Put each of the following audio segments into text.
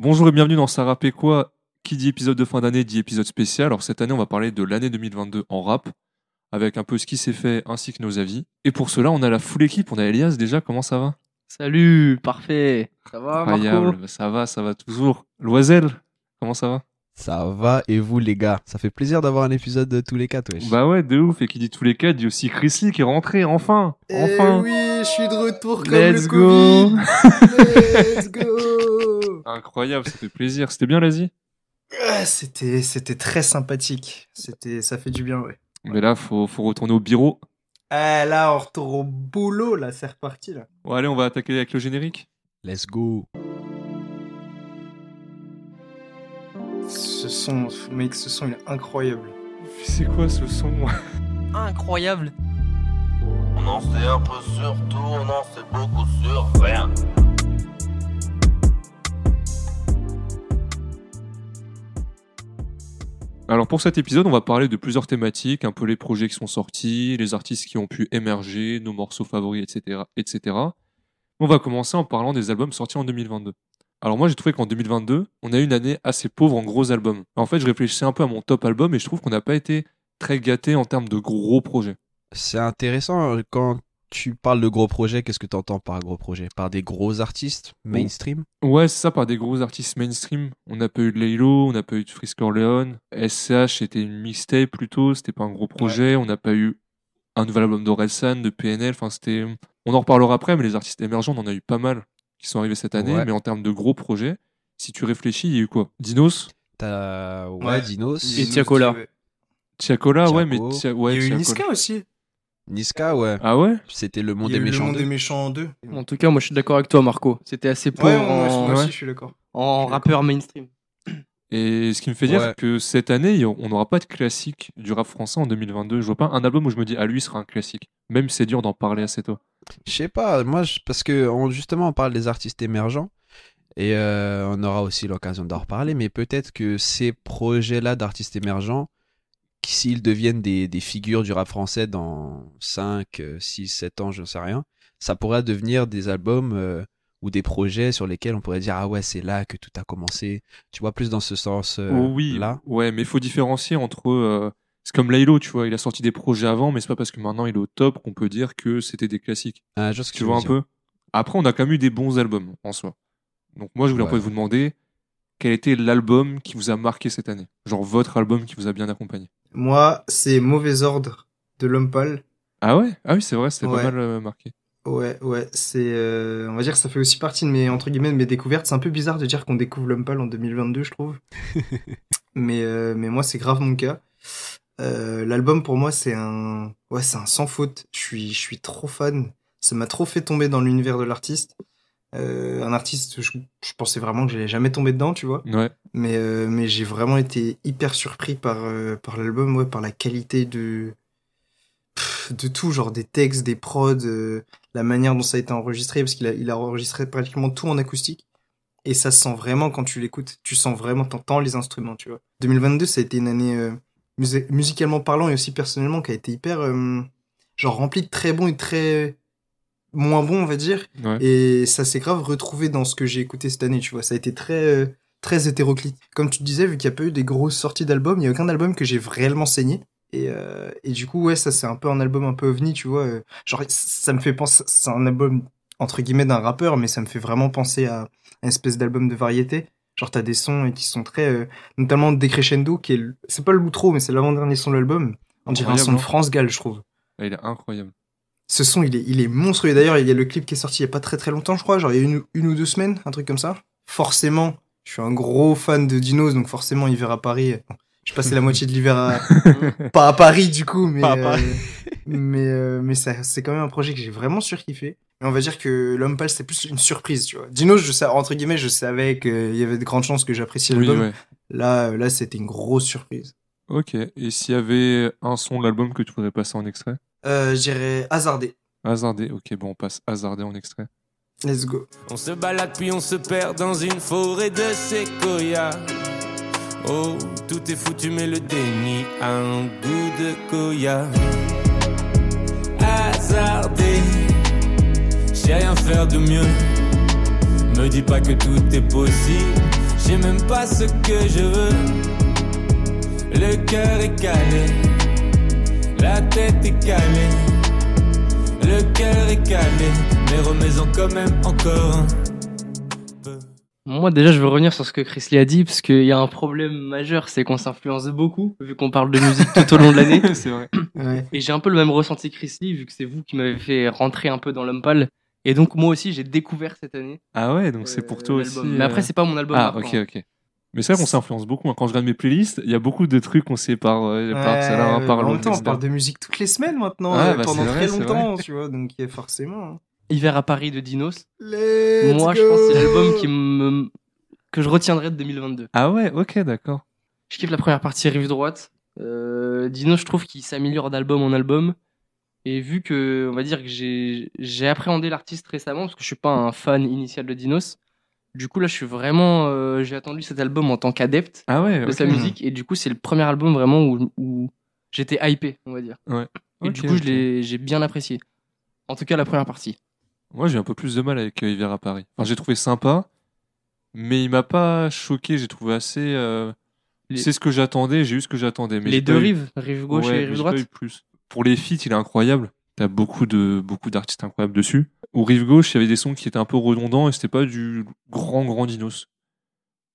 Bonjour et bienvenue dans Ça rappait quoi? Qui dit épisode de fin d'année dit épisode spécial. Alors cette année, on va parler de l'année 2022 en rap, avec un peu ce qui s'est fait ainsi que nos avis. Et pour cela, on a la full équipe. On a Elias déjà, comment ça va? Salut, parfait. Ça va, Marco? Incroyable, ça va, ça va toujours. Loisel, comment ça va? Ça va et vous les gars? Ça fait plaisir d'avoir un épisode de tous les quatre, wesh. Bah ouais, de ouf. Et qui dit tous les cas, dit aussi Chris Lee qui est rentré, enfin Eh Enfin oui, je suis de retour comme Let's le go Covid. Let's go Incroyable, ça fait plaisir. C'était bien l'Asie C'était c'était très sympathique. C'était ça fait du bien, ouais. Mais là, faut, faut retourner au bureau. Ah là, on retourne au boulot là, c'est reparti là. Bon, allez, on va attaquer avec le générique. Let's go Ce son, mec, ce son il est incroyable. C'est quoi ce son? Incroyable. On en sait un peu sur tout, on en sait beaucoup sur rien. Alors pour cet épisode, on va parler de plusieurs thématiques, un peu les projets qui sont sortis, les artistes qui ont pu émerger, nos morceaux favoris, etc. etc. On va commencer en parlant des albums sortis en 2022. Alors moi j'ai trouvé qu'en 2022, on a eu une année assez pauvre en gros albums. En fait, je réfléchissais un peu à mon top album et je trouve qu'on n'a pas été très gâté en termes de gros projets. C'est intéressant quand tu parles de gros projets, qu'est-ce que tu entends par gros projet Par des gros artistes mainstream? Ouais, c'est ça, par des gros artistes mainstream. On n'a pas eu de Laylo, on n'a pas eu de Frisk Orleans. SCH c'était une mixtape plutôt, c'était pas un gros projet. On n'a pas eu un nouvel album d'Orelsan, de PNL. Enfin, c'était. On en reparlera après, mais les artistes émergents, on en a eu pas mal qui sont arrivés cette année. Ouais. Mais en termes de gros projets, si tu réfléchis, il y a eu quoi? Dinos? T'as ouais, Ouais. Dinos, Et Tiakola. Tiakola, ouais, mais. Tia- ouais, il y a eu. Niska aussi. Niska, ouais. Ah ouais? C'était le Il monde des eu le méchants. monde deux. des méchants 2. En tout cas, moi je suis d'accord avec toi, Marco. C'était assez pauvre Ouais, moi, en, moi aussi ouais. je suis d'accord. en rappeur mainstream. Et ce qui me fait dire Ouais. que cette année, on n'aura pas de classique du rap français en 2022. Je vois pas un album où je me dis, ah lui sera un classique. Même si c'est dur d'en parler assez tôt. Je sais pas, moi, je- parce que on- justement, on parle des artistes émergents. Et euh, on aura aussi l'occasion d'en reparler, mais peut-être que ces projets-là d'artistes émergents, s'ils deviennent des, des figures du rap français dans 5, 6, 7 ans, je ne sais rien, ça pourrait devenir des albums euh, ou des projets sur lesquels on pourrait dire Ah ouais, c'est là que tout a commencé. Tu vois, plus dans ce sens euh, Oh oui, là. ouais, mais il faut différencier entre. euh, c'est comme Laylo, tu vois, il a sorti des projets avant, mais c'est pas parce que maintenant il est au top qu'on peut dire que c'était des classiques. Ah, je Tu vois un dire. peu? Après, on a quand même eu des bons albums en soi. Donc moi, je voulais un peu vous demander quel était l'album qui vous a marqué cette année? Genre votre album qui vous a bien accompagné? Moi, c'est Mauvais Ordre de L'Homme Pâle. Ah ouais? Ah oui, c'est vrai, Ouais. pas mal euh, marqué. Ouais, ouais, c'est, euh, on va dire que ça fait aussi partie de mes, entre guillemets, de mes découvertes. C'est un peu bizarre de dire qu'on découvre l'homme pâle en 2022, je trouve. mais, euh, mais moi, c'est grave mon cas. Euh, l'album, pour moi, c'est un, ouais, c'est un sans faute. Je suis, je suis trop fan. Ça m'a trop fait tomber dans l'univers de l'artiste. Euh, un artiste, je, je pensais vraiment que j'allais jamais tomber dedans, tu vois. Ouais. Mais, euh, mais j'ai vraiment été hyper surpris par, euh, par l'album, ouais, par la qualité de, pff, de tout, genre des textes, des prods, la manière dont ça a été enregistré, parce qu'il a, il a enregistré pratiquement tout en acoustique. Et ça se sent vraiment quand tu l'écoutes. Tu sens vraiment, t'entends les instruments, tu vois. 2022, ça a été une année, musi- musicalement parlant et aussi personnellement, qui a été hyper, genre remplie de très bons et très moins bons, on va dire. ouais. Et ça s'est grave retrouvé dans ce que j'ai écouté cette année, tu vois. Ça a été très, euh, très hétéroclite. Comme tu disais, vu qu'il n'y a pas eu des grosses sorties d'albums, il n'y a aucun album que j'ai réellement saigné. Et, euh, et du coup, ouais, ça c'est un peu un album un peu ovni, tu vois. euh, Genre, ça me fait penser, c'est un album entre guillemets d'un rappeur, mais ça me fait vraiment penser à une espèce d'album de variété. Genre, t'as des sons et qui sont très, euh, notamment Decrescendo, qui est, c'est pas le l'outro, mais c'est l'avant-dernier son de l'album. On dirait un son de hein. France Gall, je trouve. Ah, il est incroyable. Ce son, il est, il est monstrueux. Et D'ailleurs, il y a le clip qui est sorti il y a pas très très longtemps, je crois. Genre, il y a une, une ou deux semaines, un truc comme ça. Forcément, je suis un gros fan de Dinos, donc forcément, hiver à Paris. Bon, Je passais la moitié de l'hiver à... pas à Paris, du coup, mais... Pas à Paris. euh, mais, euh, mais ça, c'est quand même un projet que j'ai vraiment surkiffé. Mais on va dire que L'Homme Pâle, c'était plus une surprise, tu vois. Dinos, je sais, entre guillemets, je savais qu'il y avait de grandes chances que j'apprécie Oui, l'album. ouais. Là, là, c'était une grosse surprise. Ok. Et s'il y avait un son de l'album que tu voudrais passer en extrait? Euh, je dirais hasardé. Hasardé. Ok, bon, on passe hasardé en extrait. Let's go. On se balade puis on se perd dans une forêt de séquoia. Oh, tout est foutu mais le déni a un goût de koya. Hasardé, je sais rien faire de mieux. Me dis pas que tout est possible. j'ai même pas ce que je veux. Le cœur est calé, la tête est calée. Le cœur est calé, mais remets-en quand même encore un peu. Moi, déjà, je veux revenir sur ce que Chris Lee a dit, parce qu'il y a un problème majeur, c'est qu'on s'influence beaucoup, vu qu'on parle de musique tout au long de l'année. c'est vrai. Ouais. Et j'ai un peu le même ressenti que Chris Lee, vu que c'est vous qui m'avez fait rentrer un peu dans l'homme pâle. Et donc, moi aussi, j'ai découvert cette année. Ah ouais, donc c'est euh, pour toi l'album. aussi. Mais après, euh, c'est pas mon album. Ah, marquant. ok, ok. Mais c'est vrai qu'on s'influence beaucoup. hein. Quand je regarde mes playlists, il y a beaucoup de trucs qu'on sait par, euh, par celle-là, Ouais, par en même l'autre, temps, on parle de musique toutes les semaines maintenant, Ah, euh, bah, pendant vrai, très longtemps, tu vois, donc il y a forcément. hein. Hiver à Paris de Dinos. Let's moi, je pense que c'est l'album qui me... que je retiendrai de 2022. Ah ouais, ok, d'accord. Je kiffe la première partie rive droite. Euh, Dinos, je trouve qu'il s'améliore d'album en album. Et vu que, on va dire que j'ai j'ai appréhendé l'artiste récemment, parce que je suis pas un fan initial de Dinos. Du coup, là, je suis vraiment. euh, j'ai attendu cet album en tant qu'adepte Ah ouais, de ok. sa musique. Et du coup, c'est le premier album vraiment où, où j'étais hypé, on va dire. Et Ok, du coup, ok. je l'ai- j'ai bien apprécié. En tout cas, la première partie. Moi, j'ai un peu plus de mal avec euh, Hiver à Paris. Enfin, j'ai trouvé sympa, mais il m'a pas choqué. J'ai trouvé assez. euh, Les- C'est ce que j'attendais, j'ai eu ce que j'attendais. Mais Les j'ai deux pas eu- rives, rive gauche Ouais, et mais rive j'ai pas droite. eu plus. Pour les feats, il est incroyable. T'as beaucoup de beaucoup d'artistes incroyables dessus. Au rive gauche, il y avait des sons qui étaient un peu redondants et c'était pas du grand grand dinos.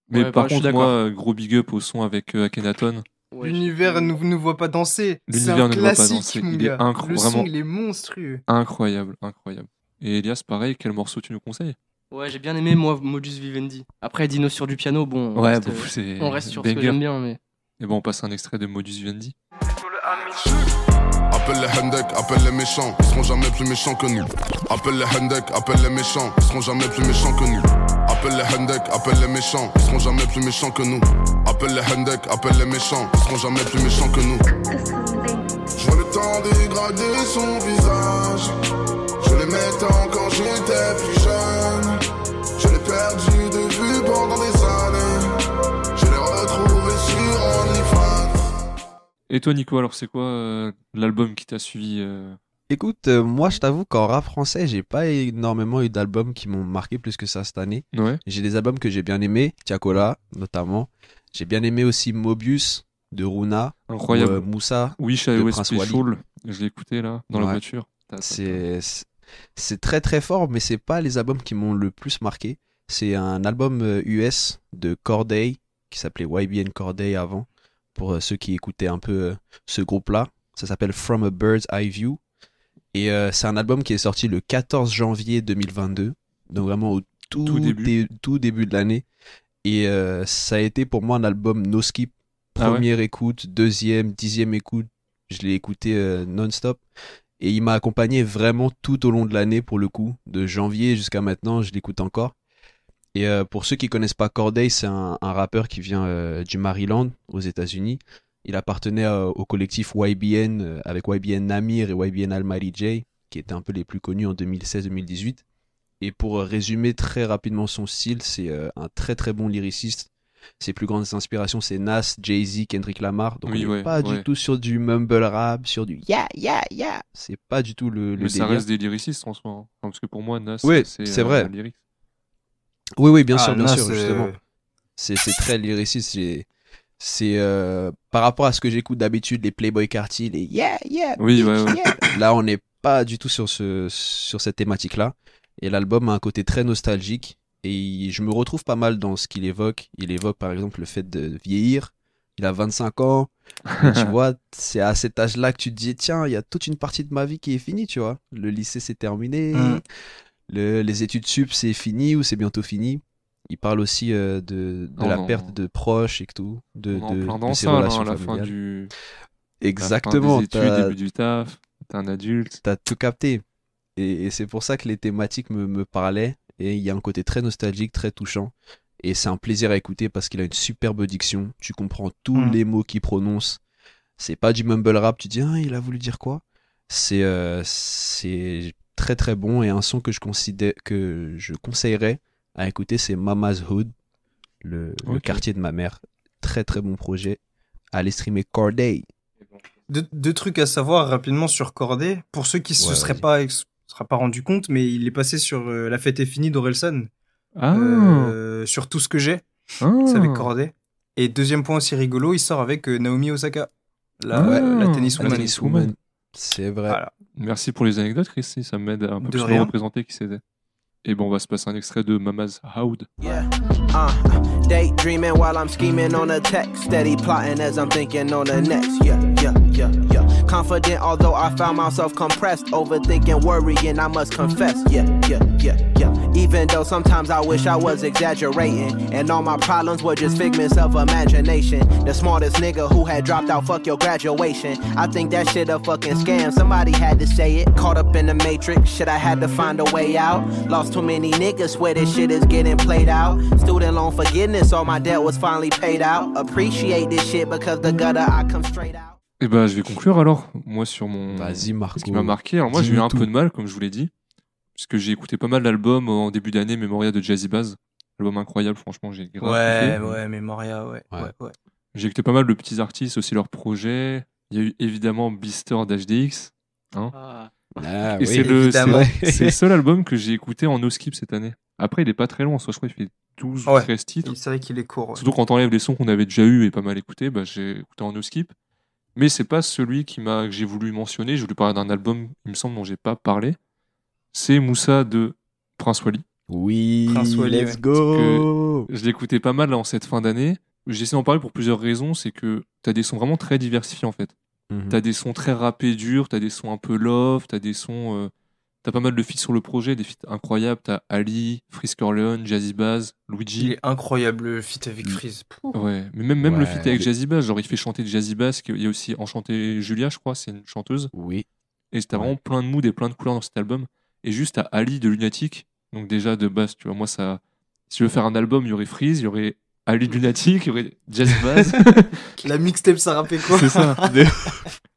Mais Ouais, par bah, contre, moi, gros big up au son avec euh, Akhenaton. Ouais, L'univers ne nous voit pas danser. C'est L'univers un ne nous voit pas danser. mon Il est gars. incro- Le vraiment. son, il est monstrueux. Incroyable, incroyable. Et Elias, pareil, quel morceau tu nous conseilles? Ouais, j'ai bien aimé, moi, Modus Vivendi. Après, Dino sur du piano, bon. on Ouais, reste, euh, on reste sur ce que j'aime bien, mais. Et bon, on passe un extrait de Modus Vivendi. Appelle les Hendek, appelle les méchants, ils seront jamais plus méchants que nous. Appelle les Hendek, appelle les méchants, ils seront jamais plus méchants que nous. Appelle les Hendek, appelle les méchants, ils seront jamais plus méchants que nous. Appelle les Hendek, appelle les méchants, ils seront jamais plus méchants que nous. Je vois le temps dégrader son visage. Je l'aimais tant quand j'étais plus jeune. Je l'ai perdu de vue pendant des années. Je l'ai retrouvé sur OnlyFans. Et toi, Nico, alors c'est quoi euh, l'album qui t'a suivi euh Écoute, euh, moi je t'avoue qu'en rap français, j'ai pas énormément eu d'albums qui m'ont marqué plus que ça cette année. Ouais. J'ai des albums que j'ai bien aimés, Tiakola notamment. J'ai bien aimé aussi Mobius de Runa, Incroyable. ou, euh, Moussa. Wish I de Prince. Special. Je l'ai écouté là, dans la voiture. C'est très très fort, mais c'est pas les albums qui m'ont le plus marqué. C'est un album euh, US de Corday qui s'appelait YBN Corday avant. Pour euh, ceux qui écoutaient un peu euh, ce groupe-là, ça s'appelle From a Bird's Eye View. Et euh, c'est un album qui est sorti le 14 janvier 2022, donc vraiment au tout, Tout début. dé- tout début de l'année. Et euh, ça a été pour moi un album no skip. Ah ouais Première écoute, deuxième, dixième écoute, je l'ai écouté euh, non-stop. Et il m'a accompagné vraiment tout au long de l'année pour le coup. De janvier jusqu'à maintenant, je l'écoute encore. Et pour ceux qui connaissent pas Corday, c'est un, un rappeur qui vient du Maryland, aux États-Unis. Il appartenait euh, au collectif YBN euh, avec YBN Namir et YBN Almighty J, qui étaient un peu les plus connus en 2016-2018. Et pour euh, résumer très rapidement son style, c'est euh, un très très bon lyriciste. Ses plus grandes inspirations, c'est Nas, Jay-Z, Kendrick Lamar. Donc Oui, on n'est ouais, pas ouais. du tout sur du mumble rap, sur du ya ya ya. C'est pas du tout le, le Mais ça délire. reste des lyricistes en soi. hein. Enfin, parce que pour moi, Nas, Oui, c'est euh, vrai. un lyrique. Oui, oui, bien Ah, sûr, bien Nas, sûr, justement. C'est c'est très lyriciste. C'est euh, par rapport à ce que j'écoute d'habitude, les Playboy Carty, les yeah, yeah, Oui, bitch, ouais, ouais. yeah. Là, on n'est pas du tout sur, ce, sur cette thématique-là. Et l'album a un côté très nostalgique. Et je me retrouve pas mal dans ce qu'il évoque. Il évoque par exemple le fait de vieillir. Il a 25 ans. Tu vois, c'est à cet âge-là que tu te dis, tiens, il y a toute une partie de ma vie qui est finie, tu vois. Le lycée, c'est terminé. Mm. Le- les études sup, c'est fini ou c'est bientôt fini. Il parle aussi euh, de, de la perte de proches et que tout, de, On en de, plein de dans ses ça, là, relations à la fin familiales. du. Exactement, la fin des études, début du taf. T'es un adulte. t'as tout capté. Et, et c'est pour ça que les thématiques me, me parlaient. Et il y a un côté très nostalgique, très touchant. Et c'est un plaisir à écouter parce qu'il a une superbe diction. Tu comprends tous Mm. les mots qu'il prononce. C'est pas du mumble rap. Tu dis, ah, il a voulu dire quoi? C'est euh, c'est très très bon. Et un son que je, considère, que je conseillerais à écouter, c'est Mama's Hood, le, quartier de ma mère. Très très bon projet. Allez streamer Corday. Deux, deux trucs à savoir rapidement sur Corday. Pour ceux qui se Ouais, seraient pas, ex- seraient pas rendu compte, mais il est passé sur euh, La fête est finie d'Orelsan. Ah euh, sur tout ce que j'ai. Ah. C'est avec Corday. Et deuxième point aussi rigolo, il sort avec euh, Naomi Osaka, la, Ah, la tennis la woman. tennis woman. C'est vrai. Voilà. Merci pour les anecdotes, Christy. Ça m'aide à un peu De plus rien. me représenter qui c'était. Et bon, on va se passer un extrait de Mama's Houd. Yeah. Uh, daydreaming while I'm scheming on a text. Steady plotting as I'm thinking on the next. Yeah, yeah, yeah, yeah. Confident, although I found myself compressed. Overthinking, worrying, I must confess. Yeah, yeah, yeah, yeah. Even though sometimes I wish I was exaggerating. And all my problems were just figments of imagination. The smartest nigga who had dropped out, fuck your graduation. I think that shit a fucking scam. Somebody had to say it. Caught up in the matrix, shit, I had to find a way out. Lost too many niggas, swear this shit is getting played out. Student loan forgiveness, all my debt was finally paid out. Appreciate this shit because the gutter I come straight out. Et bah, je vais conclure alors, moi, sur mon. Vas-y, Marco. Ce qui m'a marqué. Alors, moi, j'ai eu un tout. peu de mal, comme je vous l'ai dit, puisque j'ai écouté pas mal d'albums en début d'année, Memoria de Jazzy Bass. Album incroyable, franchement, j'ai grave Ouais, kiffé. ouais, Memoria, ouais. Ouais. ouais, ouais. J'ai écouté pas mal de petits artistes, aussi leurs projets. Il y a eu évidemment Blister d'HDX. Ah. Ah, Et oui, c'est le, le seul album que j'ai écouté en no skip cette année. Après, il est pas très long, en soi, je crois qu'il fait 12 ou Ouais. 13 titres. C'est vrai qu'il est court. ouais. Surtout quand t'enlèves les sons qu'on avait déjà eu et pas mal écouté, bah, j'ai écouté en no skip. Mais c'est pas celui qui m'a, que j'ai voulu mentionner. Je voulais parler d'un album, il me semble, dont j'ai pas parlé. C'est Moussa de Prince Wally. Oui, Prince Wally, let's go. Je l'écoutais pas mal là, en cette fin d'année. J'essaie d'en parler pour plusieurs raisons. C'est que t'as des sons vraiment très diversifiés en fait. Mhm. T'as des sons très rappés durs, t'as des sons un peu love, t'as des sons. euh, T'as pas mal de feats sur le projet, des feats incroyables. T'as Ali, Frisk Orleans, Jazzy Baz, Il Luigi. est incroyable le feat avec Freeze. Ouais, mais même, même le feat avec Jazzy Bass, genre il fait chanter Jazzy Bass, il y a aussi Enchanté Julia, je crois, c'est une chanteuse. Oui. Et t'as Ouais. vraiment plein de moods et plein de couleurs dans cet album. Et juste à Ali de Lunatic, donc déjà de base, tu vois, moi ça. Si je veux faire un album, il y aurait Freeze, il y aurait Ali de Lunatic, il y aurait Jazzy Bass. La mixtape, ça rappait quoi? C'est ça.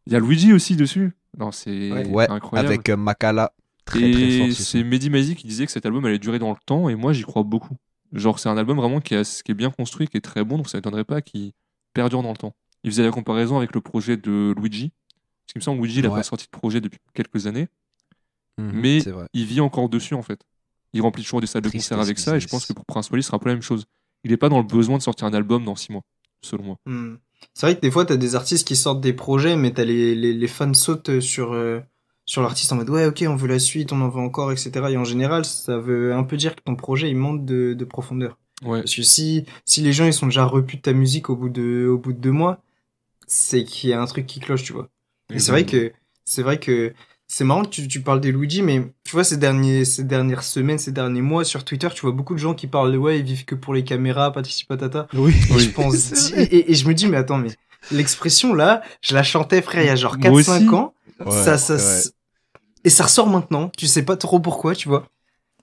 Il y a Luigi aussi dessus. Non, c'est Ouais. Ouais, incroyable. avec euh, Makala. Très, et c'est. Mehdi Maizi qui disait que cet album allait durer dans le temps, et moi j'y crois beaucoup. Genre, c'est un album vraiment qui, est- qui est bien construit, qui est très bon, donc ça m'étonnerait pas qu'il perdure dans le temps. Il faisait la comparaison avec le projet de Luigi. Parce qu'il me semble que Luigi, il a Ouais. pas sorti de projet depuis quelques années, Mhm, mais il vit encore dessus en fait. Il remplit toujours des salles de Tristesse concert avec ça, et je pense que pour Prince Wally, ce sera pas la même chose. Il est pas dans le besoin de sortir un album dans six mois, selon moi. Hmm. C'est vrai que des fois, t'as des artistes qui sortent des projets, mais t'as les, les, les fans sautent sur, euh, sur l'artiste en mode ouais, ok, on veut la suite, on en veut encore, etc. Et en général, ça veut un peu dire que ton projet, il manque de, de profondeur. Ouais. Parce que si, si les gens, ils sont déjà repus de ta musique au bout de, au bout de deux mois, c'est qu'il y a un truc qui cloche, tu vois. Et c'est vrai que, c'est vrai que, c'est marrant que tu, tu parles des Luigi, mais tu vois, ces derniers, ces dernières semaines, ces derniers mois, sur Twitter, tu vois beaucoup de gens qui parlent de ouais, ils vivent que pour les caméras, patati patata. Oui. Et je pense, et, et- et je me dis, mais attends, mais l'expression là, je la chantais, frère, il y a genre Moi 4-5 aussi. ans. Ouais, ça, ça, ouais. Et ça ressort maintenant. Tu sais pas trop pourquoi, tu vois.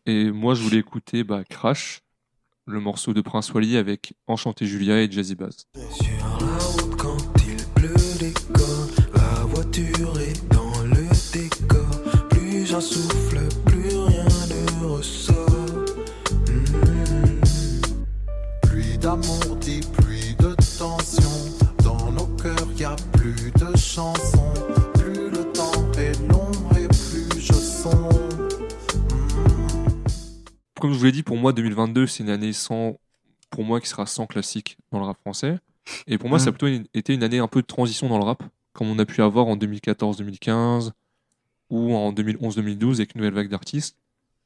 Et moi, je voulais écouter bah, Crash, le morceau de Prince Wally avec Enchanté Julia et Jazzy Bass. Sur la route quand il pleut l'école, la voiture est dans le décor. Plus j'en souffle, plus rien ne ressort. Mhm. Pluie d'amour dit pluie de tension. Dans nos cœurs y a plus de chansons. Comme je vous l'ai dit, pour moi, 2022, c'est une année sans, pour moi, qui sera sans classique dans le rap français. Et pour moi, ça a Mhm. plutôt été une année un peu de transition dans le rap, comme on a pu avoir en 2014-2015 ou en 2011-2012 avec une nouvelle vague d'artistes.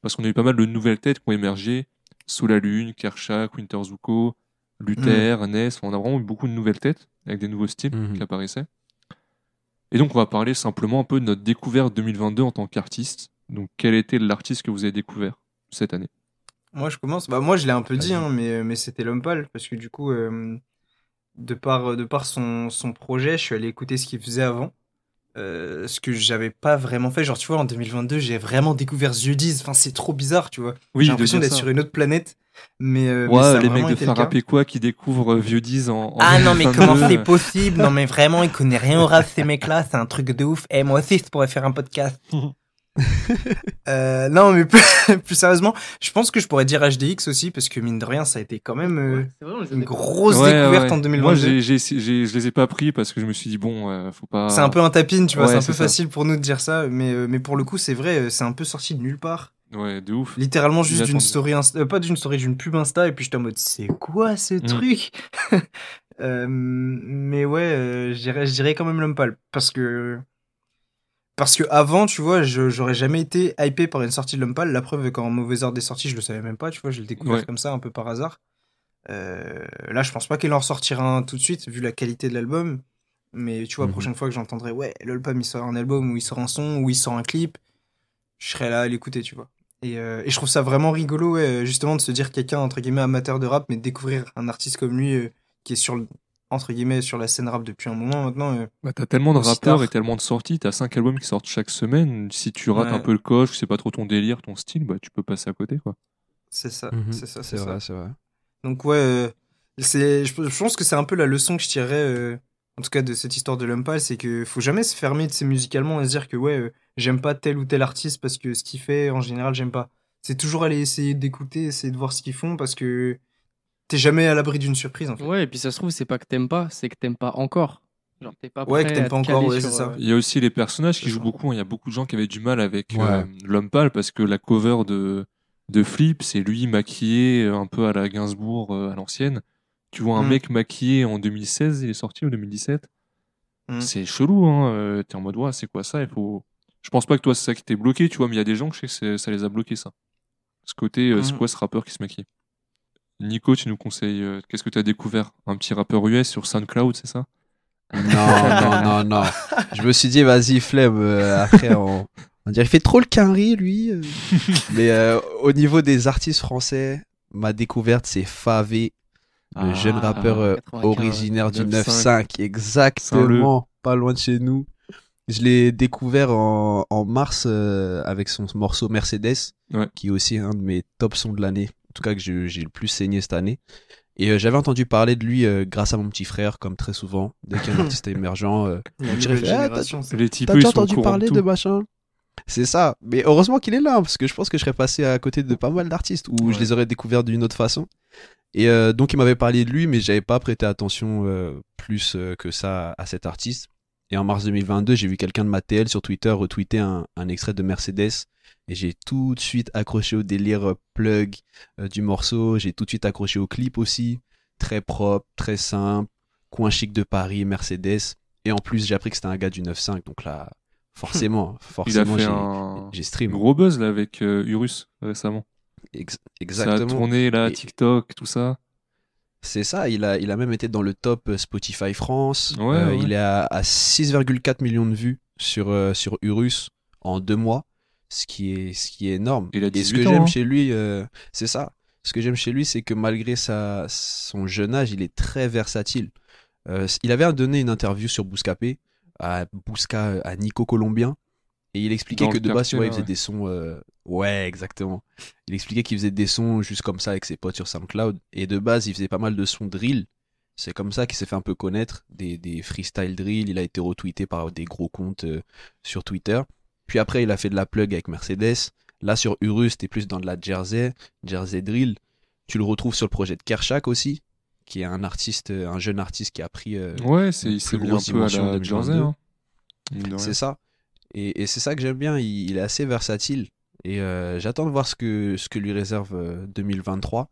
Parce qu'on a eu pas mal de nouvelles têtes qui ont émergé. Sous la Lune, Kershak, Winter Zuko, Luther, Ness. Enfin, on a vraiment eu beaucoup de nouvelles têtes avec des nouveaux styles Mhm. qui apparaissaient. Et donc, on va parler simplement un peu de notre découverte 2022 en tant qu'artiste. Donc, quel était l'artiste que vous avez découvert cette année? Moi, je commence. Bah, moi, je l'ai un peu dit, hein, mais, mais c'était l'homme pâle. Parce que du coup, euh, de par, de par son, son projet, je suis allé écouter ce qu'il faisait avant. Euh, ce que j'avais pas vraiment fait. Genre, tu vois, en 2022, j'ai vraiment découvert The Diz. Enfin, c'est trop bizarre, tu vois. Oui, j'ai l'impression d'être sur une autre planète. Mais, euh, mais Ouais, ça a les mecs de. Farapé quoi qui découvrent Vieux 10 en, en Ah non, mais 2022, comment c'est possible? Non, mais vraiment, ils connaissent rien au rap, ces mecs-là. C'est un truc de ouf. Et moi aussi, je pourrais faire un podcast. euh, non, mais plus, plus sérieusement, je pense que je pourrais dire HDX aussi, parce que mine de rien, ça a été quand même euh, vrai, une grosse ouais, découverte ouais. en 2022. Moi, j'ai, j'ai, j'ai- je les ai pas pris parce que je me suis dit, bon, euh, faut pas. C'est un peu un tapine, tu vois, Ouais, c'est un peu ça. facile pour nous de dire ça, mais, euh, mais pour le coup, c'est vrai, c'est un peu sorti de nulle part. Ouais, de ouf. Littéralement juste d'une story, Insta- euh, pas d'une story, d'une pub Insta, et puis j'étais en mode, c'est quoi ce Mm. truc? Euh, Mais ouais, euh, je dirais, je dirais quand même l'homme pâle, parce que parce que avant, tu vois, je- j'aurais jamais été hypé par une sortie de l'homme pâle. La preuve, quand Mauvais Ordre est sorti, je le savais même pas, tu vois, je l'ai découvert Ouais. comme ça, un peu par hasard. Euh, là, je pense pas qu'il en ressortira un tout de suite, vu la qualité de l'album. Mais tu vois, Mhm. prochaine fois que j'entendrai, ouais, l'Olpam il sort un album, ou il sort un son, ou il sort un clip, je serai là à l'écouter, tu vois. Et, euh, et je trouve ça vraiment rigolo, ouais, justement, de se dire quelqu'un, entre guillemets, amateur de rap, mais de découvrir un artiste comme lui, euh, qui est sur, le- entre guillemets, sur la scène rap depuis un moment maintenant. euh, Bah, t'as tellement de rappeurs et tellement de sorties, t'as 5 albums qui sortent chaque semaine. Si tu rates Ouais. un peu le coche, c'est pas trop ton délire, ton style, bah tu peux passer à côté quoi. c'est ça, Mhm. c'est ça, C'est c'est ça. vrai, c'est vrai. Donc ouais, euh, c'est, je, je pense que c'est un peu la leçon que je tirerais, euh, en tout cas de cette histoire de Lumpal, c'est que faut jamais se fermer de ses musicalement et se dire que ouais, euh, j'aime pas tel ou tel artiste parce que ce qu'il fait en général j'aime pas. C'est toujours aller essayer d'écouter, essayer de voir ce qu'ils font parce que t'es jamais à l'abri d'une surprise en fait. Ouais, et puis ça se trouve, c'est pas que t'aimes pas, c'est que t'aimes pas encore. Genre, t'es pas Ouais, prêt que t'aimes pas encore, ouais, c'est ça. euh, Il y a aussi les personnages qui jouent ça. beaucoup. hein. Il y a beaucoup de gens qui avaient du mal avec Ouais. euh, l'homme pâle parce que la cover de, de Flip, c'est lui maquillé euh, un peu à la Gainsbourg euh, à l'ancienne. Tu vois un Mm. mec maquillé en 2016, il est sorti en 2017. Mm. C'est chelou, hein. euh, T'es en mode, ouais, c'est quoi ça? Il faut. Je pense pas que toi, c'est ça qui t'est bloqué, tu vois, mais il y a des gens que je sais que ça les a bloqués, ça. Ce côté, euh, c'est Mm. quoi ce rappeur qui se maquille? Nico, tu nous conseilles, euh, qu'est-ce que tu as découvert? Un petit rappeur US sur SoundCloud, c'est ça? Non, non, non, non. Je me suis dit, vas-y, flemme. euh, après, on, on dirait, il fait trop le quinri, lui. euh. Mais euh, au niveau des artistes français, ma découverte, c'est Favé, le Ah, jeune rappeur euh, 95, originaire du 9-5. 9-5. Exactement. Pas loin de chez nous. Je l'ai découvert en, en mars euh, avec son morceau Mercedes, Ouais. qui est aussi un de mes top sons de l'année. En tout cas, que j'ai le plus saigné cette année. Et euh, j'avais entendu parler de lui euh, grâce à mon petit frère, comme très souvent. Dès qu'il y a un artiste émergent, euh, Je ah, Les types, déjà entendu parler de machin? C'est ça. Mais heureusement qu'il est là, parce que je pense que je serais passé à côté de pas mal d'artistes où je les aurais découverts d'une autre façon. Et euh, donc il m'avait parlé de lui, mais j'avais pas prêté attention euh, plus euh, que ça à cet artiste. Et en mars 2022, j'ai vu quelqu'un de ma TL sur Twitter retweeter un, un extrait de Mercedes. Et j'ai tout de suite accroché au délire plug euh, du morceau. J'ai tout de suite accroché au clip aussi. Très propre, très simple. Coin chic de Paris, Mercedes. Et en plus, j'ai appris que c'était un gars du 9-5. Donc là, forcément, a forcément, fait j'ai un stream. gros buzz là avec euh, Urus récemment. Ex- Ça a exactement. tourné là, Et- TikTok, tout ça. C'est ça, il a, il a même été dans le top euh, Spotify France. Ouais, Euh, ouais. Il est à, à 6,4 millions de vues sur, euh, sur Urus en deux mois, ce qui est, ce qui est énorme. Il a Et ce 18 que j'aime hein. chez lui, euh, c'est ça. Ce que j'aime chez lui, c'est que malgré sa, son jeune âge, il est très versatile. Euh, il avait donné une interview sur Bouscapé, à Bousca, à Nico Colombien, et il expliquait Dans que de base, vois, il faisait ouais. des sons. euh, Ouais, exactement. Il expliquait qu'il faisait des sons juste comme ça avec ses potes sur SoundCloud. Et de base, il faisait pas mal de sons drill. C'est comme ça qu'il s'est fait un peu connaître, des, des freestyle drill. Il a été retweeté par des gros comptes euh, sur Twitter. Puis après, il a fait de la plug avec Mercedes. Là, sur Urus, t'es plus dans de la Jersey, Jersey drill. Tu le retrouves sur le projet de Kershak aussi, qui est un artiste, euh, un jeune artiste qui a pris. euh, Ouais, c'est il s'est mis un peu à la 2022. Jersey. Hein. C'est ça. Et, et c'est ça que j'aime bien. Il, il est assez versatile. Et euh, j'attends de voir ce que, ce que lui réserve euh, 2023.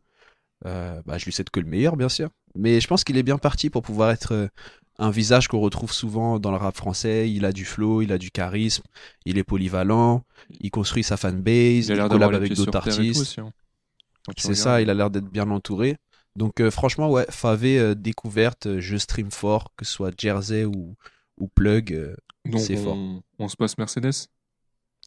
Euh, bah, je lui souhaite que le meilleur, bien sûr. Mais je pense qu'il est bien parti pour pouvoir être un visage qu'on retrouve souvent dans le rap français. Il a du flow, il a du charisme, il est polyvalent, il construit sa fanbase, Il il collab avec d'autres artistes. aussi, hein. C'est ça, il a l'air d'être bien entouré. Donc euh, franchement, ouais, Favé, euh, découverte, euh, je stream fort, que ce soit Jersey ou, ou Plug. euh, c'est fort. on se passe Mercedes?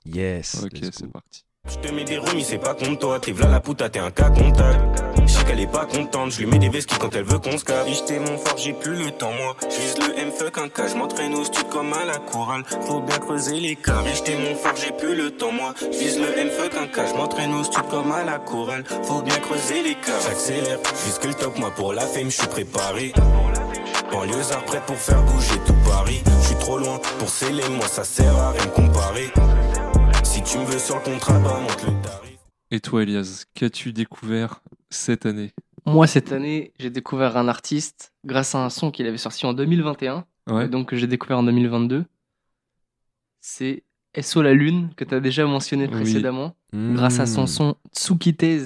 Yes. Ok, c'est parti. Je te mets des remis, c'est pas contre toi. T'es v'là la puta, t'es un cas contact. Je sais qu'elle est pas contente, je lui mets des vesquilles quand elle veut qu'on se capte. J'étais mon fort, j'ai plus le temps, moi. J'vise le M, fuck un cas, j'm'entraîne au stud comme à la chorale. Faut bien creuser les cas. J'étais mon fort, j'ai plus le temps, moi. J'vise le M, fuck un cas, j'm'entraîne au stud comme à la chorale. Faut bien creuser les cas. J'accélère, j'vise que le top, moi pour la fame, j'suis préparé. Banlieusard prêt pour faire bouger tout Paris. J'suis trop loin pour sceller, moi ça sert à rien comparer. Tu me veux sur le contrat, bah monte le tarif. Et toi, Elias, qu'as-tu découvert cette année? Moi, cette année, j'ai découvert un artiste grâce à un son qu'il avait sorti en 2021, Ouais. et donc que j'ai découvert en 2022. C'est SO La Lune, que tu as déjà mentionné Oui. précédemment, grâce à son son Tsukitez.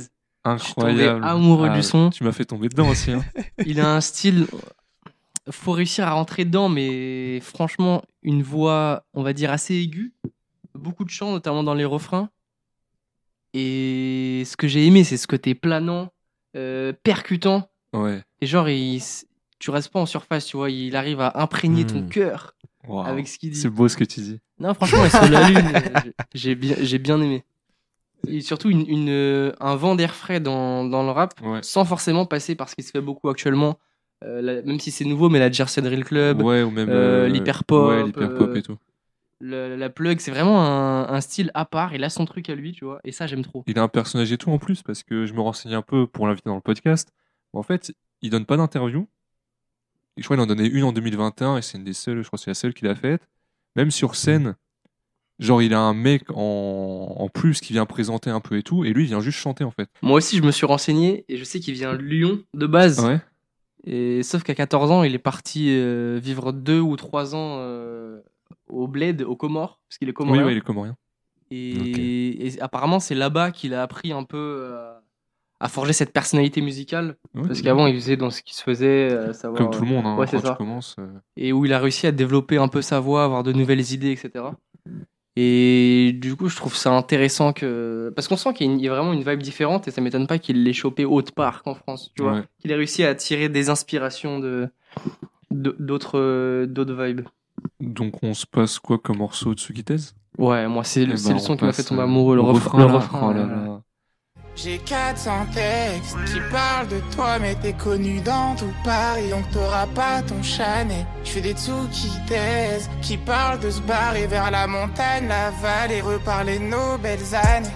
Incroyable. amoureux Ah, du son. Tu m'as fait tomber dedans aussi. hein. Il a un style. Faut réussir à rentrer dedans, mais franchement, une voix, on va dire, assez aiguë. Beaucoup de chants, notamment dans les refrains. Et ce que j'ai aimé, c'est ce côté planant, euh, percutant. Ouais. Et genre, il, tu restes pas en surface, tu vois. Il arrive à imprégner ton Hmm. cœur avec ce qu'il dit. C'est beau ce que tu dis. Non, franchement, sur la lune, j'ai bien, j'ai bien aimé. Et surtout, une, une, euh, un vent d'air frais dans, dans le rap, Ouais. sans forcément passer par ce qui se fait beaucoup actuellement. Euh, la- même si c'est nouveau, mais la Jersey Drill Club, Ouais, ou même euh, l'hyperpop, Ouais, l'hyperpop et tout. Le- la plug, c'est vraiment un, un style à part. Il a son truc à lui, tu vois. Et ça, j'aime trop. Il a un personnage et tout en plus, parce que je me renseignais un peu pour l'inviter dans le podcast. En fait, il donne pas d'interview. Je crois qu'il en donnait une en 2021 et c'est une des seules, je crois que c'est la seule qu'il a faite. Même sur scène, genre il a un mec en, en plus qui vient présenter un peu et tout, et lui il vient juste chanter en fait. Moi aussi, je me suis renseigné et je sais qu'il vient de Lyon de base. Ouais. Et sauf qu'à 14 ans, il est parti euh, vivre deux ou trois ans euh, au Bled, aux Comores, parce qu'il est Oui, comorien. ouais, il est comorien. Et, et apparemment, c'est là-bas qu'il a appris un peu euh, à forger cette personnalité musicale. Ouais, Parce qu'avant, il faisait dans ce qui se faisait, euh, savoir, Comme tout le monde, hein, Ouais, quand ça. tu commences. euh, Et où il a réussi à développer un peu sa voix, avoir de nouvelles idées, etc. Et du coup, je trouve ça intéressant que. Parce qu'on sent qu'il y a une- il y a vraiment une vibe différente et ça m'étonne pas qu'il l'ait chopé autre part qu'en France. Tu vois Ouais. Qu'il ait réussi à tirer des inspirations de d'autres vibes. Donc on se passe quoi comme morceau de Tsukitez Ouais, moi, c'est le, Eh ben, le son on qui m'a fait tomber euh, amoureux. Le, refrain, le là. refrain, Oh là. J'ai 400 textes qui parlent de toi, mais t'es connu dans tout Paris, donc t'auras pas ton chanet. Je fais des tsukitaises qui parlent de se barrer vers la montagne, la vallée, reparler de nos belles années.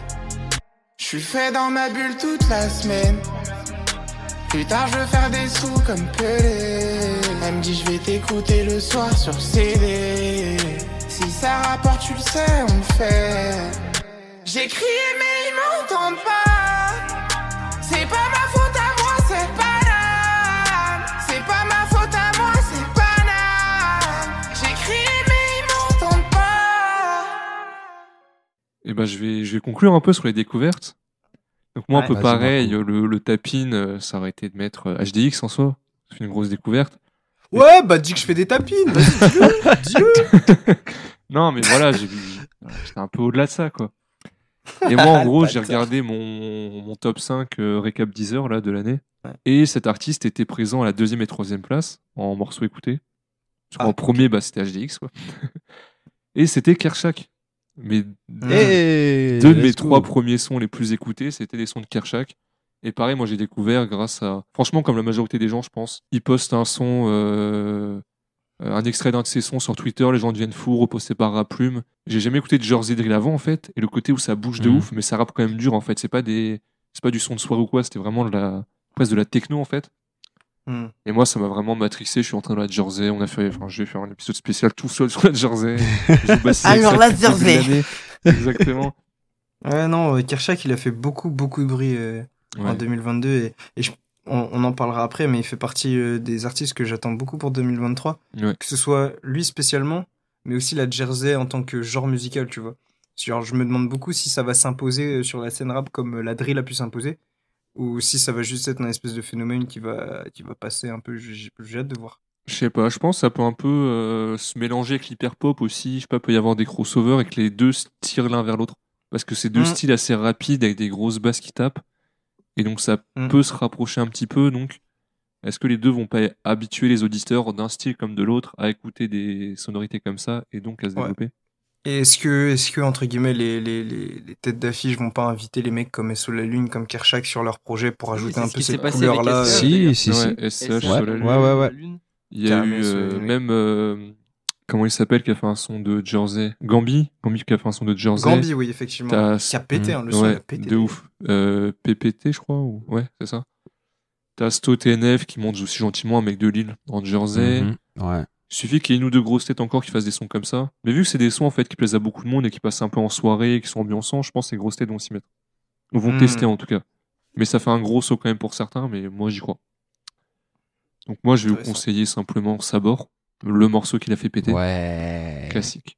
Je suis fait dans ma bulle toute la semaine. Putain, je veux faire des sous comme Pelé. Elle me dit, je vais t'écouter le soir sur CD. Si ça rapporte, tu le sais, on le fait. J'ai crié, mais ils m'entendent pas. C'est pas ma faute à moi, c'est pas là. C'est pas ma faute à moi, c'est pas là. J'ai crié, mais ils m'entendent pas. Et ben je vais, je vais conclure un peu sur les découvertes. Donc moi un Ouais. peu Vas-y, pareil, le, le tapin, euh, ça aurait été de mettre euh, HDX en soi. C'est une grosse découverte. Ouais, bah dis que je fais des tapines. Vas-y, dis-le. Non, mais voilà, J'étais un peu au-delà de ça, quoi. Et moi, en gros, j'ai regardé mon, mon top 5 euh, récap Deezer là, de l'année. Ouais. Et cet artiste était présent à la deuxième et troisième place en morceaux écoutés. Parce qu'en Ah. premier, bah, c'était HDX. Quoi. et c'était Kershak. Mais deux, Hey, deux de mes go. trois premiers sons les plus écoutés, c'était des sons de Kershak. Et pareil, moi j'ai découvert grâce à. Franchement, comme la majorité des gens, je pense, ils postent un son, euh, un extrait d'un de ses sons sur Twitter, les gens deviennent fous, reposté par Raplume. J'ai jamais écouté de Jersey Drill avant en fait, et le côté où ça bouge de Mhm. ouf, mais ça rappe quand même dur en fait. C'est pas des, c'est pas du son de soirée ou quoi, c'était vraiment de la, presque de la techno en fait. Hmm. Et moi, ça m'a vraiment matrixé. Je suis en train de la Jersey. On a fait, enfin, je vais faire un épisode spécial tout seul sur la Jersey. Alors, la Jersey. Exactement. Ouais, non, euh, Kershak, il a fait beaucoup, beaucoup de bruit euh, en Ouais. 2022 et, et je- on, on en parlera après, mais il fait partie euh, des artistes que j'attends beaucoup pour 2023. Ouais. Que ce soit lui spécialement, mais aussi la Jersey en tant que genre musical, tu vois. Genre, je me demande beaucoup si ça va s'imposer euh, sur la scène rap comme euh, la drill a pu s'imposer, ou si ça va juste être un espèce de phénomène qui va, qui va passer un peu. J'ai hâte de voir. Je sais pas, je pense que ça peut un peu euh, se mélanger avec l'hyperpop aussi. Je sais pas, peut y avoir des crossovers et que les deux se tirent l'un vers l'autre. Parce que c'est deux Mm. styles assez rapides avec des grosses basses qui tapent. Et donc ça Mm. peut se rapprocher un petit peu. Donc, est-ce que les deux vont pas habituer les auditeurs d'un style comme de l'autre à écouter des sonorités comme ça et donc à se Ouais. développer? Et est-ce que, est-ce que, entre guillemets, les, les, les, les têtes d'affiche vont pas inviter les mecs comme SO La Lune, comme Kershak sur leur projet pour ajouter un ce peu qui s'est cette couleur-là SCH, euh. Si, si, si. Ouais, Ouais, lune. ouais. Il y a eu euh, même. euh, comment il s'appelle qui a fait un son de Jersey? Gambi? Gambi qui a fait un son de Jersey. Gambi, oui, effectivement. T'as- Qui a pété, hein, le son ouais, a pété. de ouf. Euh, PPT, je crois. Ou... Ouais, c'est ça. T'as Sto TNF qui monte aussi gentiment un mec de Lille en Jersey. Mhm. Ouais. Il suffit qu'il y ait une ou deux grosses têtes encore qui fassent des sons comme ça. Mais vu que c'est des sons en fait qui plaisent à beaucoup de monde et qui passent un peu en soirée et qui sont ambiançants, je pense que ces grosses têtes vont s'y mettre. Ou vont tester en tout cas. Mais ça fait un gros saut quand même pour certains, mais moi j'y crois. Donc moi je vais vous conseiller simplement Sabor, le morceau qu'il a fait péter. Ouais. Classique.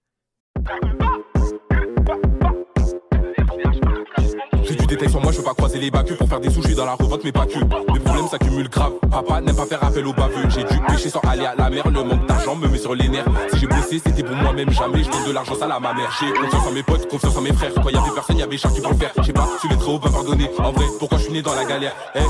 J'ai du détail sur moi, je veux pas croiser les bacs pour faire des sous, je suis dans la revolte mais pas que. Mes problèmes s'accumulent grave, papa n'aime pas faire appel aux baveux. J'ai dû pêcher sans aller à la mer, le manque d'argent me met sur les nerfs. Si j'ai blessé, c'était pour moi-même jamais, je donne de l'argent sale à ma mère. J'ai confiance en mes potes, confiance en mes frères. Quand y avait personne, y avait chacun pour le faire. J'ai pas su les très haut, pas pardonner. En vrai, pourquoi je suis né dans la galère? Hey